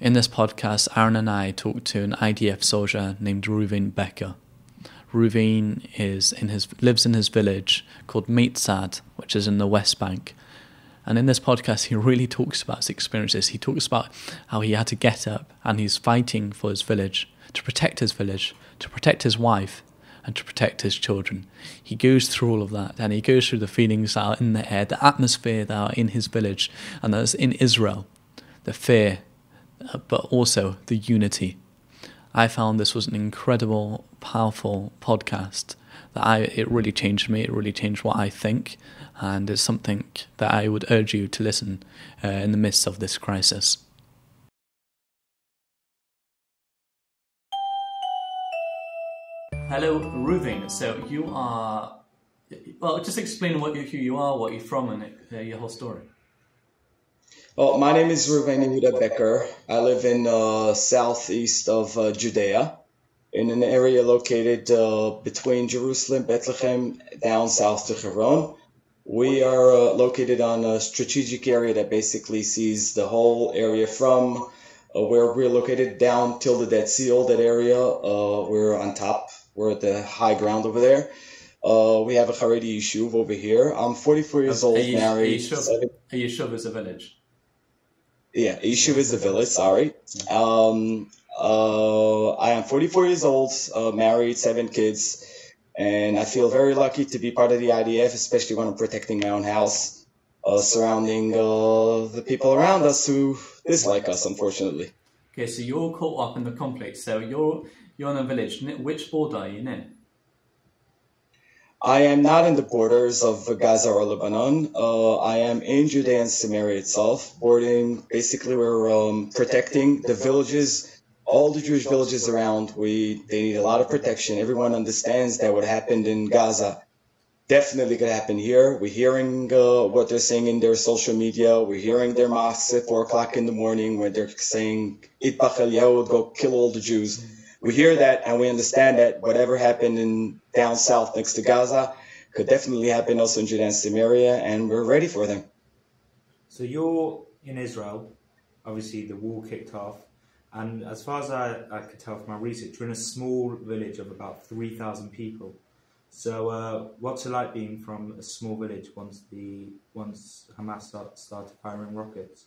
In this podcast, Aaron and I talked to an IDF soldier named Reuven Becker. Reuven is in his lives in his village called Meitzad, which is in the West Bank. And in this podcast, he really talks about his experiences. He talks about how he had to get up and he's fighting for his village, to protect his village, to protect his wife, and to protect his children. He goes through all of that and he goes through the feelings that are in the air, the atmosphere that are in his village and that's in Israel, the fear, but also the unity. I found this was an incredible, powerful podcast that I it really changed me. It really changed what I think, and it's something that I would urge you to listen uh, in the midst of this crisis. Hello, Reuven. So you are, well, just explain what you, who you are, what you're from, and uh, your whole story. Well, my name is Reuven Yehuda Becker. I live in uh, southeast of uh, Judea, in an area located uh, between Jerusalem, Bethlehem, down south to Hebron. We are uh, located on a strategic area that basically sees the whole area from uh, where we're located down till the Dead Sea, all that area. we're on top we're at the high ground over there. Uh, we have a Haredi Yishuv over here. I'm 44 years old, a married. A Yishuv is a village. Yeah, Yishuv is the village, sorry. Um, uh, I am 44 years old, uh, married, seven kids, and I feel very lucky to be part of the IDF, especially when I'm protecting my own house, uh, surrounding uh, the people around us who dislike us, unfortunately. Okay, so you're caught up in the conflict. So you're you're in a village. Which border are you in? I am not in the borders of Gaza or Lebanon. Uh, I am in Judea and Samaria itself, boarding. Basically, we're um, protecting the villages, all the Jewish villages around. We they need a lot of protection. Everyone understands that what happened in Gaza definitely could happen here. We're hearing uh, what they're saying in their social media. We're hearing their mosques at four o'clock in the morning where they're saying Itbach Yahud, go kill all the Jews we hear that and we understand that whatever happened in down south next to Gaza could definitely happen also in Judea and Samaria, and we're ready for them. So you're in Israel. Obviously, the war kicked off, and as far as I, I could tell from my research, you're in a small village of about three thousand people. So, uh, what's it like being from a small village once the once Hamas start, started firing rockets?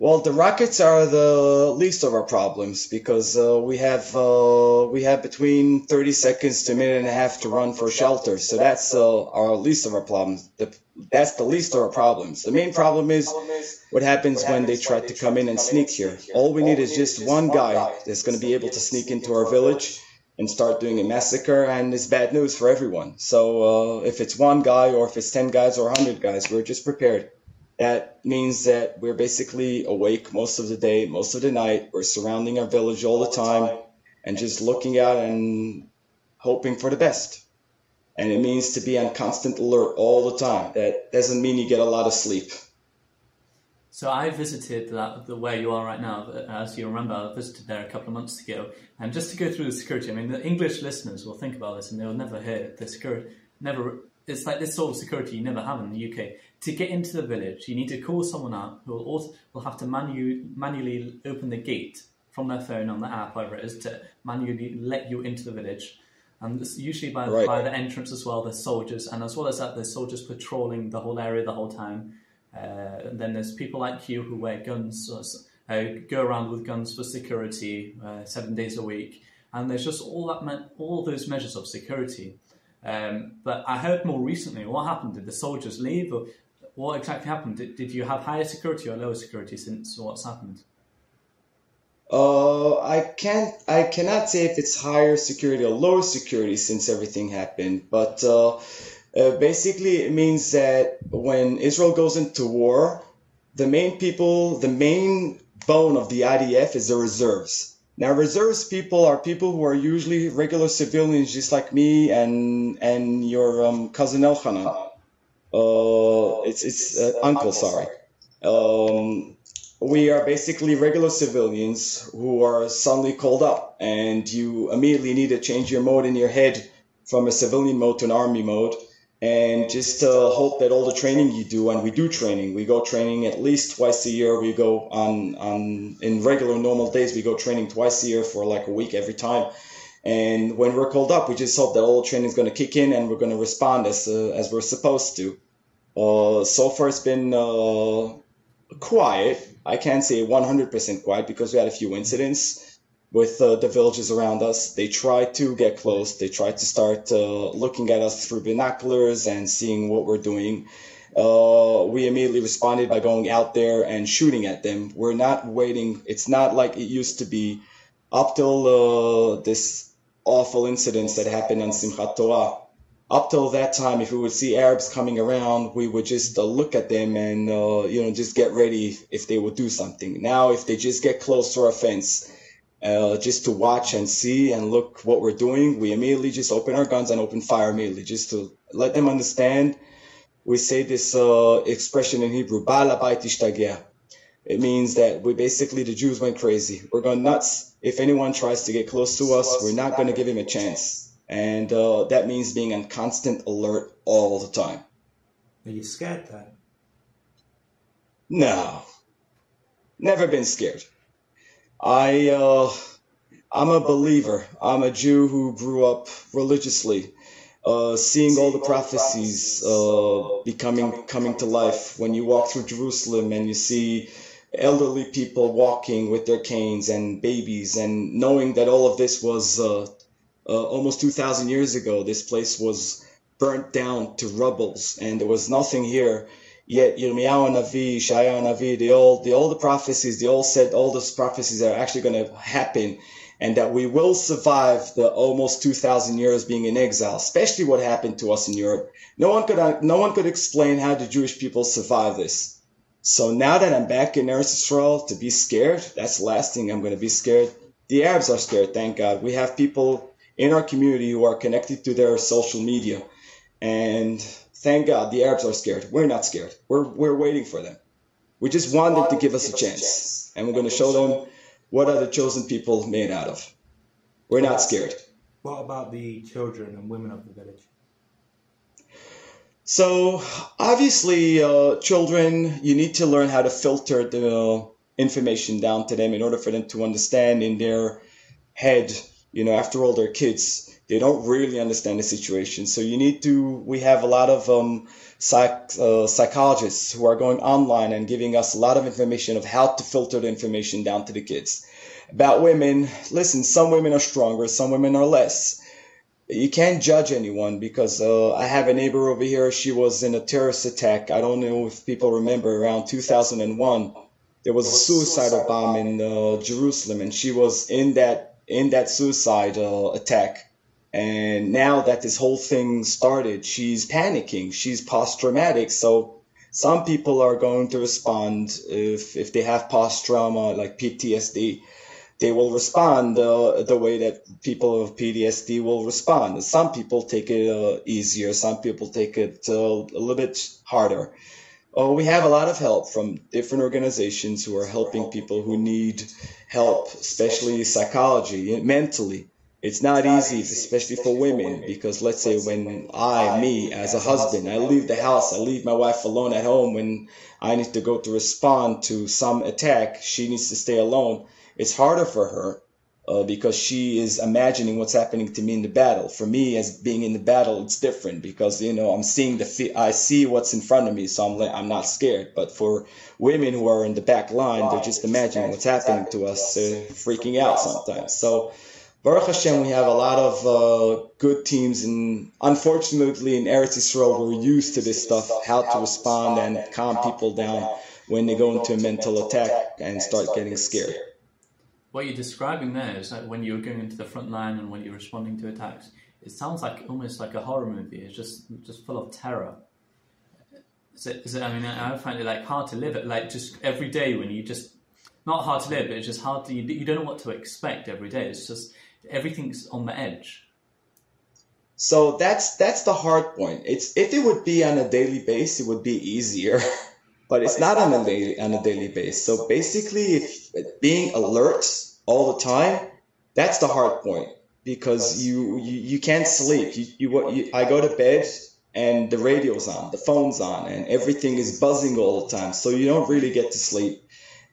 Well, the rockets are the least of our problems because uh, we have uh, we have between 30 seconds to a minute and a half to run for shelter. So that's uh, our least of our problems. The, that's the least of our problems. The main problem is what happens when they try to come in and sneak here. All we need is just one guy that's going to be able to sneak into our village and start doing a massacre, and it's bad news for everyone. So uh, if it's one guy or if it's 10 guys or 100 guys, we're just prepared. That means that we're basically awake most of the day, most of the night. We're surrounding our village all the time and just looking out and hoping for the best. And it means to be on constant alert all the time. That doesn't mean you get a lot of sleep. So I visited that, the where you are right now. Uh, as you remember, I visited there a couple of months ago. And just to go through the security, I mean, the English listeners will think about this and they'll never hear the security, never it's like this sort of security you never have in the UK. To get into the village, you need to call someone up who will also will have to manu- manually open the gate from their phone on the app, whatever it is, to manually let you into the village. And usually by, right. by the entrance as well, there's soldiers, and as well as that, there's soldiers patrolling the whole area the whole time. Uh, and then there's people like you who wear guns, uh, go around with guns for security uh, seven days a week. And there's just all that, me- all those measures of security. Um, but I heard more recently, what happened? Did the soldiers leave? Or what exactly happened? Did, did you have higher security or lower security since what's happened? Uh, I can't. I cannot say if it's higher security or lower security since everything happened. But uh, uh, basically, it means that when Israel goes into war, the main people, the main bone of the IDF is the reserves. Now, reserves people are people who are usually regular civilians, just like me and and your um, cousin Elchanan. Uh, it's it's uh, uncle, sorry. Um, we are basically regular civilians who are suddenly called up, and you immediately need to change your mode in your head from a civilian mode to an army mode. and just uh, hope that all the training you do, and we do training. We go training at least twice a year. We go on on in regular normal days. We go training twice a year for like a week every time. And when we're called up, we just hope that all the training is going to kick in and we're going to respond as uh, as we're supposed to. Uh, so far, it's been uh, quiet. I can't say 100% quiet because we had a few incidents with uh, the villages around us. They tried to get close. They tried to start uh, looking at us through binoculars and seeing what we're doing. Uh, we immediately responded by going out there and shooting at them. We're not waiting. It's not like it used to be up till uh, this awful incidents that happened on Simchat Torah. Up till that time, if we would see Arabs coming around, we would just uh, look at them and, uh, you know, just get ready if they would do something. Now, if they just get close to our fence, uh, just to watch and see and look what we're doing. We immediately just open our guns and open fire immediately, just to let them understand. We say this uh, expression in Hebrew, It means that we basically, the Jews went crazy. We're going nuts. If anyone tries to get close to us, we're not going to give him a chance. And uh, that means being on constant alert all the time. Are you scared then? No. Never been scared. I uh, I'm a believer. I'm a Jew who grew up religiously, uh, seeing all the prophecies uh, becoming coming to life. When you walk through Jerusalem and you see elderly people walking with their canes and babies, and knowing that all of this was uh, uh, almost 2,000 years ago, this place was burnt down to rubbles, and there was nothing here Yet Yirmiyahu Navi, Shaya Navi, the all the all the prophecies, they all said all those prophecies are actually going to happen, and that we will survive the almost two thousand years being in exile, especially what happened to us in Europe. No one could no one could explain how the Jewish people survived this. So now that I'm back in Eretz Israel, to be scared, that's the last thing I'm going to be scared. The Arabs are scared, thank God. We have people in our community who are connected to their social media, and Thank God the Arabs are scared. We're not scared. We're, we're waiting for them. We just want them to give us a chance. And we're going to show them what are the chosen people made out of. We're not scared. What about the children and women of the village? So, obviously, uh, children, you need to learn how to filter the information down to them in order for them to understand in their head, you know, after all, they're kids they don't really understand the situation. So you need to. We have a lot of um, psych, uh, psychologists who are going online and giving us a lot of information of how to filter the information down to the kids. About women, listen. Some women are stronger, some women are less. You can't judge anyone because uh, I have a neighbor over here. She was in a terrorist attack. I don't know if people remember around 2001. There was a suicidal bomb in uh, Jerusalem, and she was in that in that suicide uh, attack and now that this whole thing started, she's panicking. She's post traumatic. So some people are going to respond if, if they have post trauma, like PTSD, they will respond uh, the way that people with PTSD will respond. Some people take it uh, easier. Some people take it uh, a little bit harder. Oh, we have a lot of help from different organizations who are helping people who need help, especially psychology, mentally it's not easy, especially for women, because let's say when I, me, as a husband, I leave the house, I leave my wife alone at home when I need to go to respond to some attack, she needs to stay alone. It's harder for her uh, because she is imagining what's happening to me in the battle. For me, as being in the battle, it's different because you know I'm seeing the I see what's in front of me, so I'm I'm not scared. But for women who are in the back line, they're just imagining what's happening to us, uh, freaking out sometimes. So Baruch Hashem, we have a lot of uh, good teams, and unfortunately, in Eretz Israel, we're used to this stuff, how to respond and calm people down when they go into a mental attack and start getting scared. What you're describing there is that when you're going into the front line and when you're responding to attacks, it sounds like almost like a horror movie. It's just just full of terror. Is it, is it, I mean, I find it like hard to live it. Like just every day when you just not hard to live, but it's just hard to you, you don't know what to expect every day. It's just everything's on the edge. So that's that's the hard point. It's if it would be on a daily basis, it would be easier, but it's not on a daily on a daily base. So basically, being alert all the time, that's the hard point because you you, you can't sleep. You, you, you I go to bed and the radio's on, the phone's on, and everything is buzzing all the time. So you don't really get to sleep,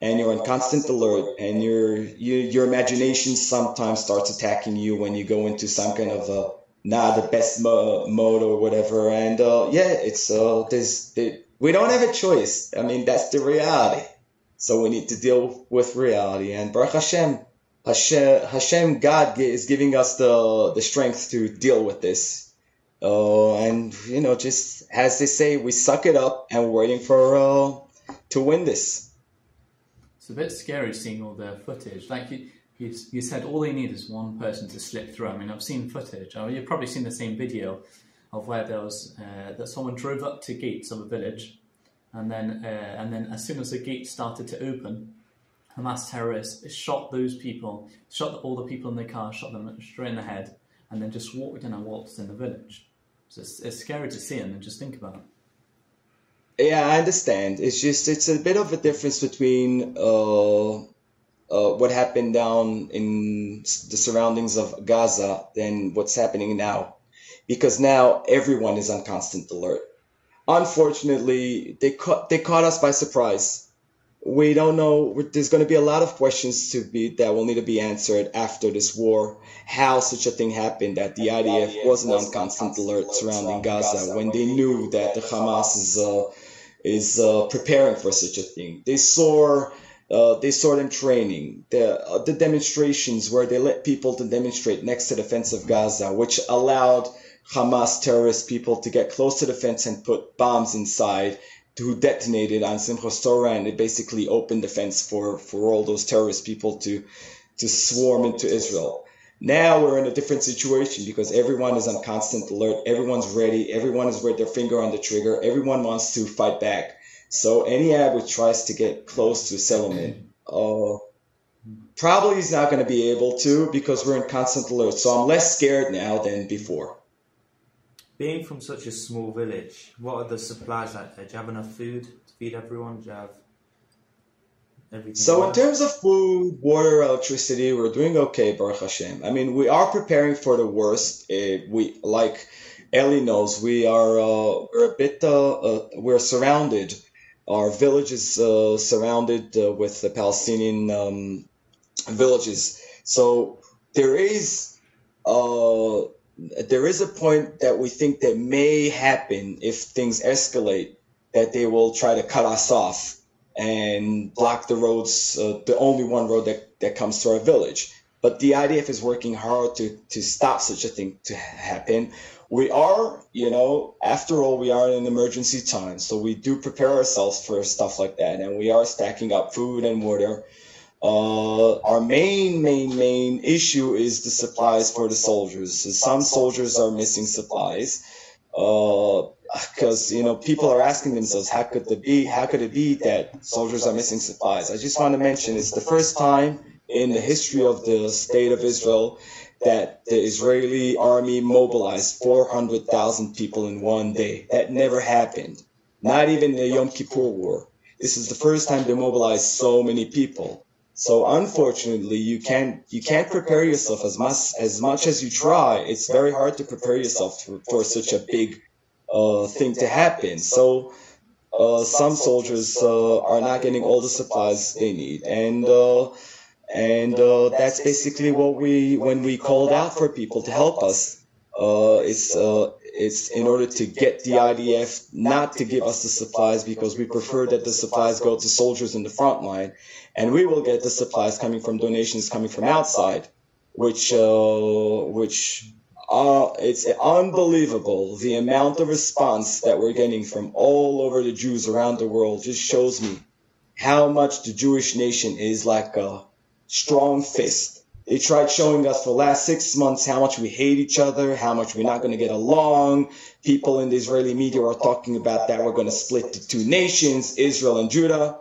and you're on constant alert, and your you, your imagination sometimes starts attacking you when you go into some kind of a not the best mo- mode or whatever. And uh, yeah, it's uh, there's it, we don't have a choice. I mean, that's the reality. So we need to deal with reality. And Baruch Hashem, Hashem, Hashem God is giving us the the strength to deal with this uh, and you know, just as they say, we suck it up and we're waiting for uh, to win this. It's a bit scary seeing all the footage. Like you, you, you said, all they need is one person to slip through. I mean, I've seen footage. I mean, you've probably seen the same video of where there was uh, that someone drove up to gates of a village, and then uh, and then as soon as the gate started to open, Hamas terrorists shot those people, shot all the people in the car, shot them straight in the head, and then just walked in and waltzed in the village. So it's, it's scary to see and just think about it. Yeah, I understand. It's just it's a bit of a difference between uh, uh, what happened down in the surroundings of Gaza than what's happening now, because now everyone is on constant alert. Unfortunately, they caught they caught us by surprise we don't know. There's going to be a lot of questions to be that will need to be answered after this war. How such a thing happened that the IDF wasn't on constant alert surrounding Gaza when they knew that the Hamas is uh, is uh, preparing for such a thing. They saw. Uh, they saw them training the uh, the demonstrations where they let people to demonstrate next to the fence of Gaza, which allowed Hamas terrorist people to get close to the fence and put bombs inside who detonated on Simchas Torah, and it basically opened the fence for, for all those terrorist people to to swarm into Israel. Now we're in a different situation because everyone is on constant alert. Everyone's ready. Everyone is with their finger on the trigger. Everyone wants to fight back. So any which tries to get close to a settlement, uh, probably is not going to be able to because we're in constant alert. So I'm less scared now than before being from such a small village, what are the supplies like there? Do you have enough food to feed everyone? Do you have everything? So, in terms of food, water, electricity, we're doing okay, Baruch Hashem. I mean, we are preparing for the worst. Uh, we like Eli knows we are uh, we're a bit uh, uh we're surrounded. Our village is uh, surrounded uh, with the Palestinian um, villages. So there is there is a point that we think that may happen if things escalate that they will try to cut us off and block the roads uh, the only one road that, that comes to our village. But the idf is working hard to, to stop such a thing to happen. We are you know after all we are in an emergency time so we do prepare ourselves for stuff like that and we are stacking up food and water uh, our main, main, main issue is the supplies for the soldiers. So some soldiers are missing supplies because uh, you know people are asking themselves, how could it be? How could it be that soldiers are missing supplies? I just want to mention it's the first time in the history of the state of Israel that the Israeli army mobilized 400,000 people in one day. That never happened. Not even in the Yom Kippur War. This is the first time they mobilized so many people. So unfortunately, you can't you can't prepare yourself as much as much as you try. It's very hard to prepare yourself for, for such a big uh, thing to happen. So uh, some soldiers uh, are not getting all the supplies they need, and uh, and uh, that's basically what we when we called out for people to help us. Uh, it's it's in order to get the IDF not to give us the supplies because we prefer that the supplies go to soldiers in the front line, and we will get the supplies coming from donations coming from outside, which uh, which uh, it's unbelievable. The amount of response that we're getting from all over the Jews around the world just shows me how much the Jewish nation is like a strong fist they tried showing us for the last six months how much we hate each other, how much we're not going to get along. People in the Israeli media are talking about that we're going to split the two nations, Israel and Judah.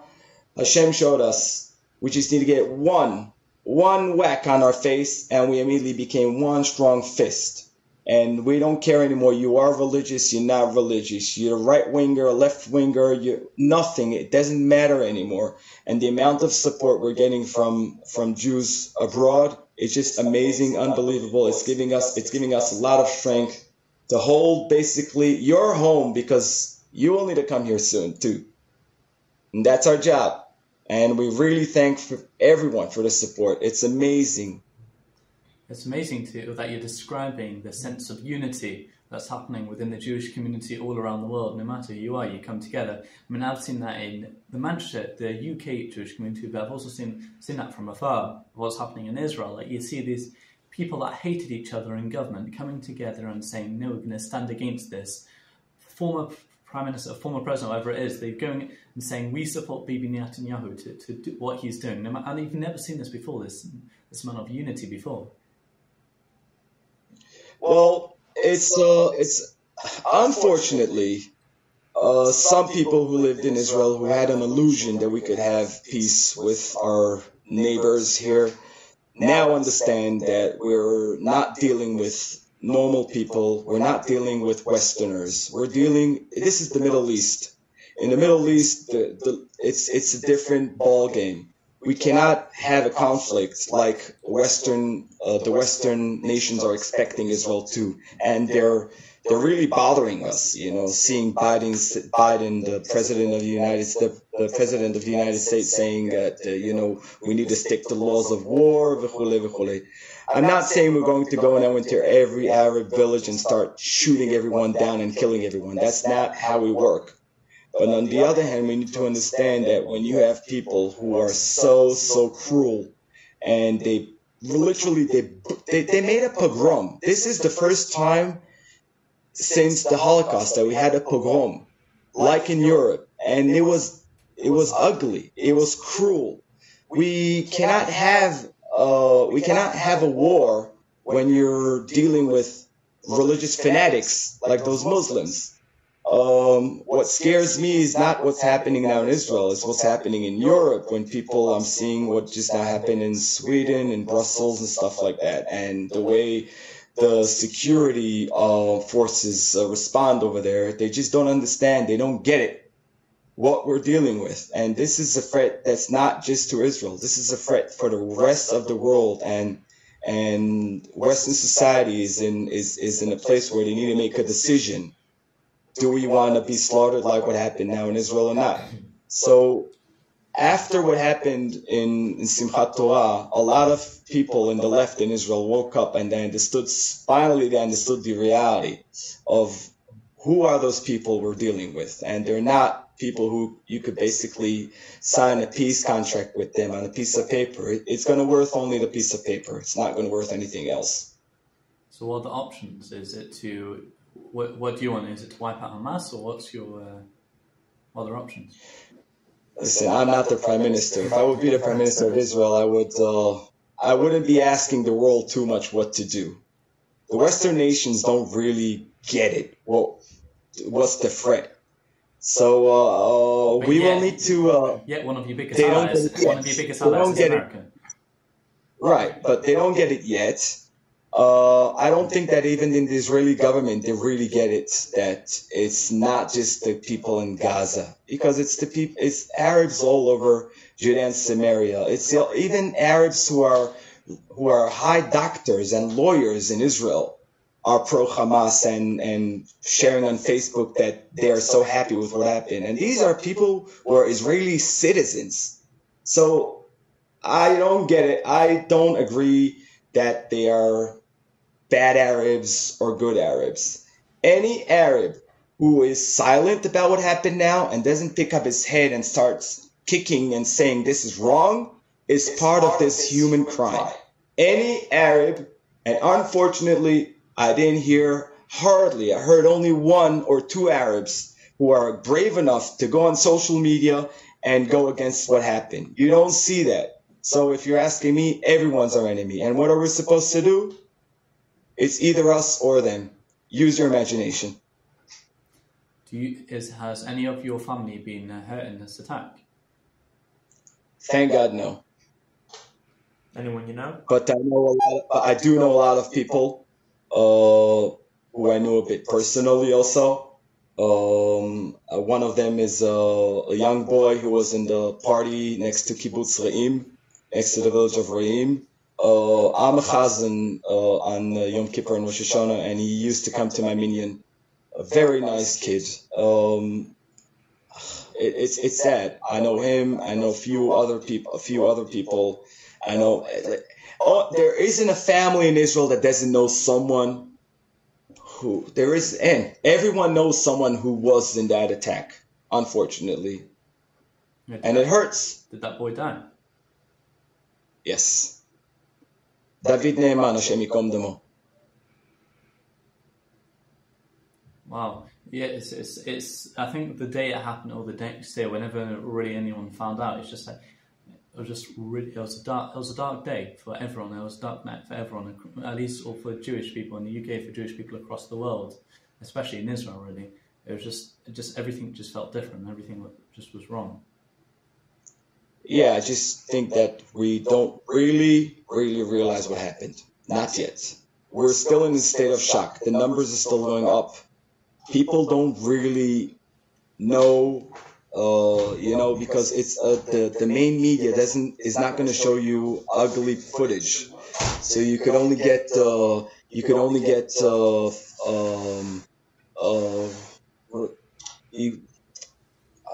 Hashem showed us we just need to get one, one whack on our face, and we immediately became one strong fist. And we don't care anymore. You are religious, you're not religious. You're a right winger, a left winger, you're nothing. It doesn't matter anymore and the amount of support we're getting from from Jews abroad it's just amazing, unbelievable. It's giving us it's giving us a lot of strength to hold basically your home because you will need to come here soon too. And that's our job. And we really thank everyone for the support. It's amazing. It's amazing to, that you're describing the sense of unity that's happening within the Jewish community all around the world. No matter who you are, you come together. I mean, I've seen that in the Manchester, the UK Jewish community, but I've also seen seen that from afar. What's happening in Israel? Like you see these people that hated each other in government coming together and saying, "No, we're going to stand against this." Former prime minister, former president, whatever it is, they're going and saying, "We support Bibi Netanyahu to, to do what he's doing." And you've never seen this before. This this amount of unity before. Well it's uh, it's unfortunately uh, some people who lived in Israel who had an illusion that we could have peace with our neighbors here now understand that we're not dealing with normal people. We're not dealing with Westerners. We're dealing. This is the Middle East. In the Middle East, the, the, it's it's a different ball game we cannot have a conflict like Western, uh, the Western nations are expecting Israel to, and they're they're really bothering us. You know, seeing Biden's Biden, the president of the United States, the president of the United States, saying that uh, you know we need to stick to laws of war. I'm not saying we're going to go now into every Arab village and start shooting everyone down and killing everyone. That's not how we work. But on the other hand, we need to understand that when you have people who are so, so cruel and they literally, they, they, they made a pogrom. This is the first time since the Holocaust that we had a pogrom, like in Europe. And it was, it was ugly. It was cruel. We cannot have, uh, we cannot have a war when you're dealing with religious fanatics like those Muslims um, what scares me is not what's happening now in Israel, it's what's happening in Europe when people, I'm seeing what just now happened in Sweden and Brussels and stuff like that. And the way the security uh, forces uh, respond over there, they just don't understand. They don't get it, what we're dealing with. And this is a threat that's not just to Israel. This is a threat for the rest of the world. And and Western society is in, is, is in a place where they need to make a decision do we want to be slaughtered like what happened now in Israel or not? So after what happened in, in Simchat Torah, a lot of people in the left in Israel woke up and they understood, finally they understood the reality of who are those people we're dealing with. And they're not people who you could basically sign a peace contract with them on a piece of paper. It's going to worth only the piece of paper. It's not going to worth anything else. So what are the options? Is it to what, what do you want? Is it to wipe out Hamas, or what's your uh, other options? Listen, I'm not the prime minister. If I would be the prime minister of Israel, I would uh, I wouldn't be asking the world too much what to do. The Western nations don't really get it. Well, what's the threat? So uh, uh we yet, will need to. Uh, yet one of your biggest allies, one of your biggest allies is America. It. Right, but they don't get it yet. Uh, I don't think that even in the Israeli government they really get it that it's not just the people in Gaza because it's the people, it's Arabs all over Judea and Samaria. It's even Arabs who are who are high doctors and lawyers in Israel are pro Hamas and and sharing on Facebook that they are so happy with what happened. And these are people who are Israeli citizens. So I don't get it. I don't agree that they are bad Arabs or good Arabs. Any Arab who is silent about what happened now and doesn't pick up his head and starts kicking and saying this is wrong is part of this human crime. Any Arab, and unfortunately, I didn't hear hardly, I heard only one or two Arabs who are brave enough to go on social media and go against what happened. You don't see that. So if you're asking me, everyone's our enemy. And what are we supposed to do? It's either us or them. Use your imagination. Do you, is, has any of your family been uh, hurt in this attack? Thank God, no. Anyone you know? But I know a lot. Of, I do know a lot of people uh, who I know a bit personally. Also, um, uh, one of them is uh, a young boy who was in the party next to Kibbutz Re'im, next to the village of Re'im uh, I'm a chazan uh, on uh, Yom Kippur and Rosh Hashanah, and he used to come to my minyan. A very nice kid. Um, it, it's it's sad. I know him. I know a few other people. A few other people. I know. Oh, there isn't a family in Israel that doesn't know someone who there is, and everyone knows someone who was in that attack. Unfortunately, and it hurts. Did that boy die? Yes. David Ne'eman, Hashem Yikom Damo. Wow. Yeah, it's, it's, it's, I think the day it happened or the next day, whenever really anyone found out, it's just like, it was just really, it was a dark, it was a dark day for everyone. It was a dark night for everyone, at least or for Jewish people in the UK, for Jewish people across the world, especially in Israel, really. It was just, just everything just felt different. Everything just was wrong. Yeah, I just think that we don't really, really realize what happened. Not yet. We're still in a state of shock. The numbers are still going up. People don't really know, uh, you know, because it's uh, the the main media doesn't is not going to show you ugly footage. So you could only get uh, you could only get uh, um, uh, you.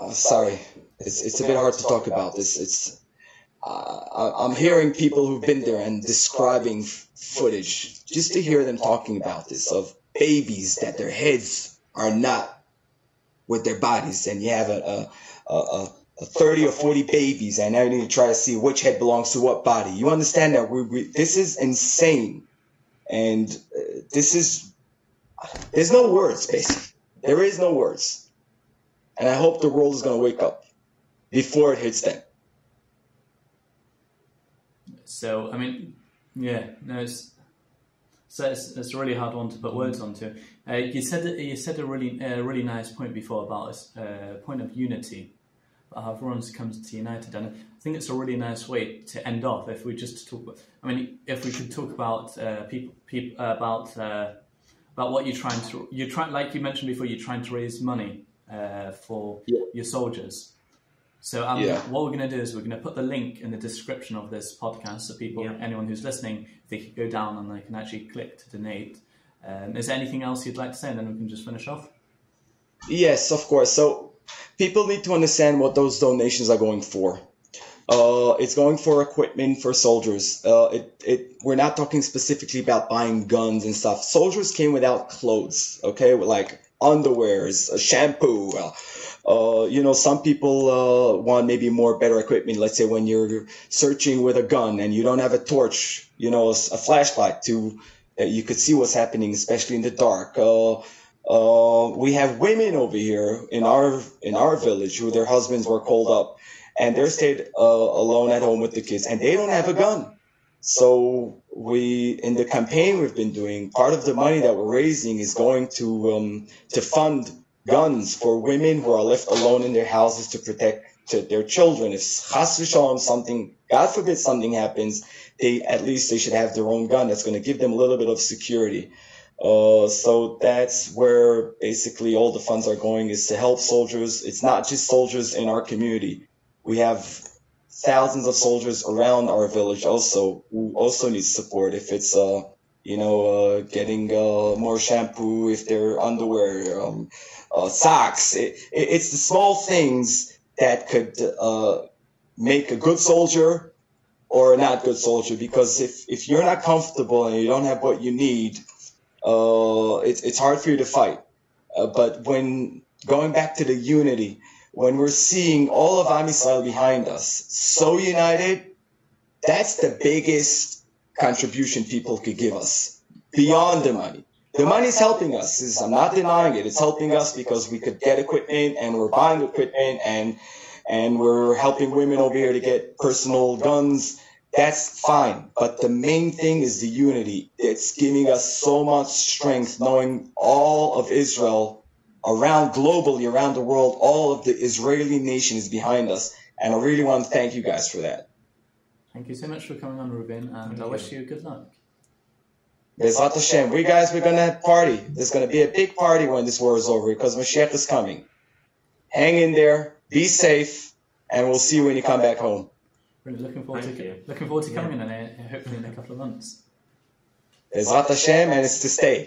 Uh, sorry, it's it's a bit hard to talk about this. It's uh, I'm hearing people who've been there and describing footage just to hear them talking about this of babies that their heads are not with their bodies, and you have a a, a, a, a 30 or 40 babies, and now you need to try to see which head belongs to what body. You understand that we, we this is insane, and uh, this is there's no words basically. There is no words, and I hope the world is going to wake up before it hits them. So I mean, yeah, no, it's so it's, it's a really hard one to put words onto. Uh, you said you said a really a really nice point before about a uh, point of unity, about how everyone's comes to united, and I think it's a really nice way to end off. If we just talk, about, I mean, if we could talk about uh, people, people about uh, about what you're trying to you're trying like you mentioned before, you're trying to raise money uh, for Yeah. your soldiers. So um, Yeah. what we're going to do is we're going to put the link in the description of this podcast so people, Yeah. anyone who's listening, they can go down and they can actually click to donate. Um, is there anything else you'd like to say, and then we can just finish off? Yes, of course. So people need to understand what those donations are going for. Uh, it's going for equipment for soldiers. Uh, it, it, we're not talking specifically about buying guns and stuff. Soldiers came without clothes, okay, with like underwears, uh, shampoo. Uh, uh, you know, some people uh, want maybe more better equipment. Let's say when you're searching with a gun and you don't have a torch, you know, a, flashlight to uh, you could see what's happening, especially in the dark. Uh, uh, we have women over here in our in our village who their husbands were called up, and they're stayed alone at home with the kids, and they don't have a gun. So we in the campaign we've been doing, part of the money that we're raising is going to um, to fund guns for women who are left alone in their houses to protect to their children. If chas something, God forbid something happens, they at least they should have their own gun. That's going to give them a little bit of security. Uh, so that's where basically all the funds are going is to help soldiers. It's not just soldiers in our community. We have thousands of soldiers around our village also who also need support. If it's uh, you know, uh, getting uh, more shampoo, if they're underwear, um, uh, socks. It, it, it's the small things that could uh, make a good soldier or a not good soldier. Because if, if you're not comfortable and you don't have what you need, uh, it's it's hard for you to fight. Uh, but when going back to the unity, when we're seeing all of Am Yisrael behind us, so united, that's the biggest contribution people could give us beyond the money. The money is helping us. Is I'm not denying it. It's helping us because we could get equipment and we're buying equipment and and we're helping women over here to get personal guns. That's fine. But the main thing is the unity. It's giving us so much strength knowing all of Israel around globally, around the world, all of the Israeli nation is behind us. And I really want to thank you guys for that. Thank you so much for coming on, Ruben, and I you. wish you good luck. Bezrat Hashem, we guys, we're gonna party. There's gonna be a big party when this war is over because Mashiach is coming. Hang in there, be safe, and we'll see you when you come back home. Really looking forward Thank to you. looking forward to Yeah. coming in a, hopefully in a couple of months. Ezrat Hashem, and it's to stay.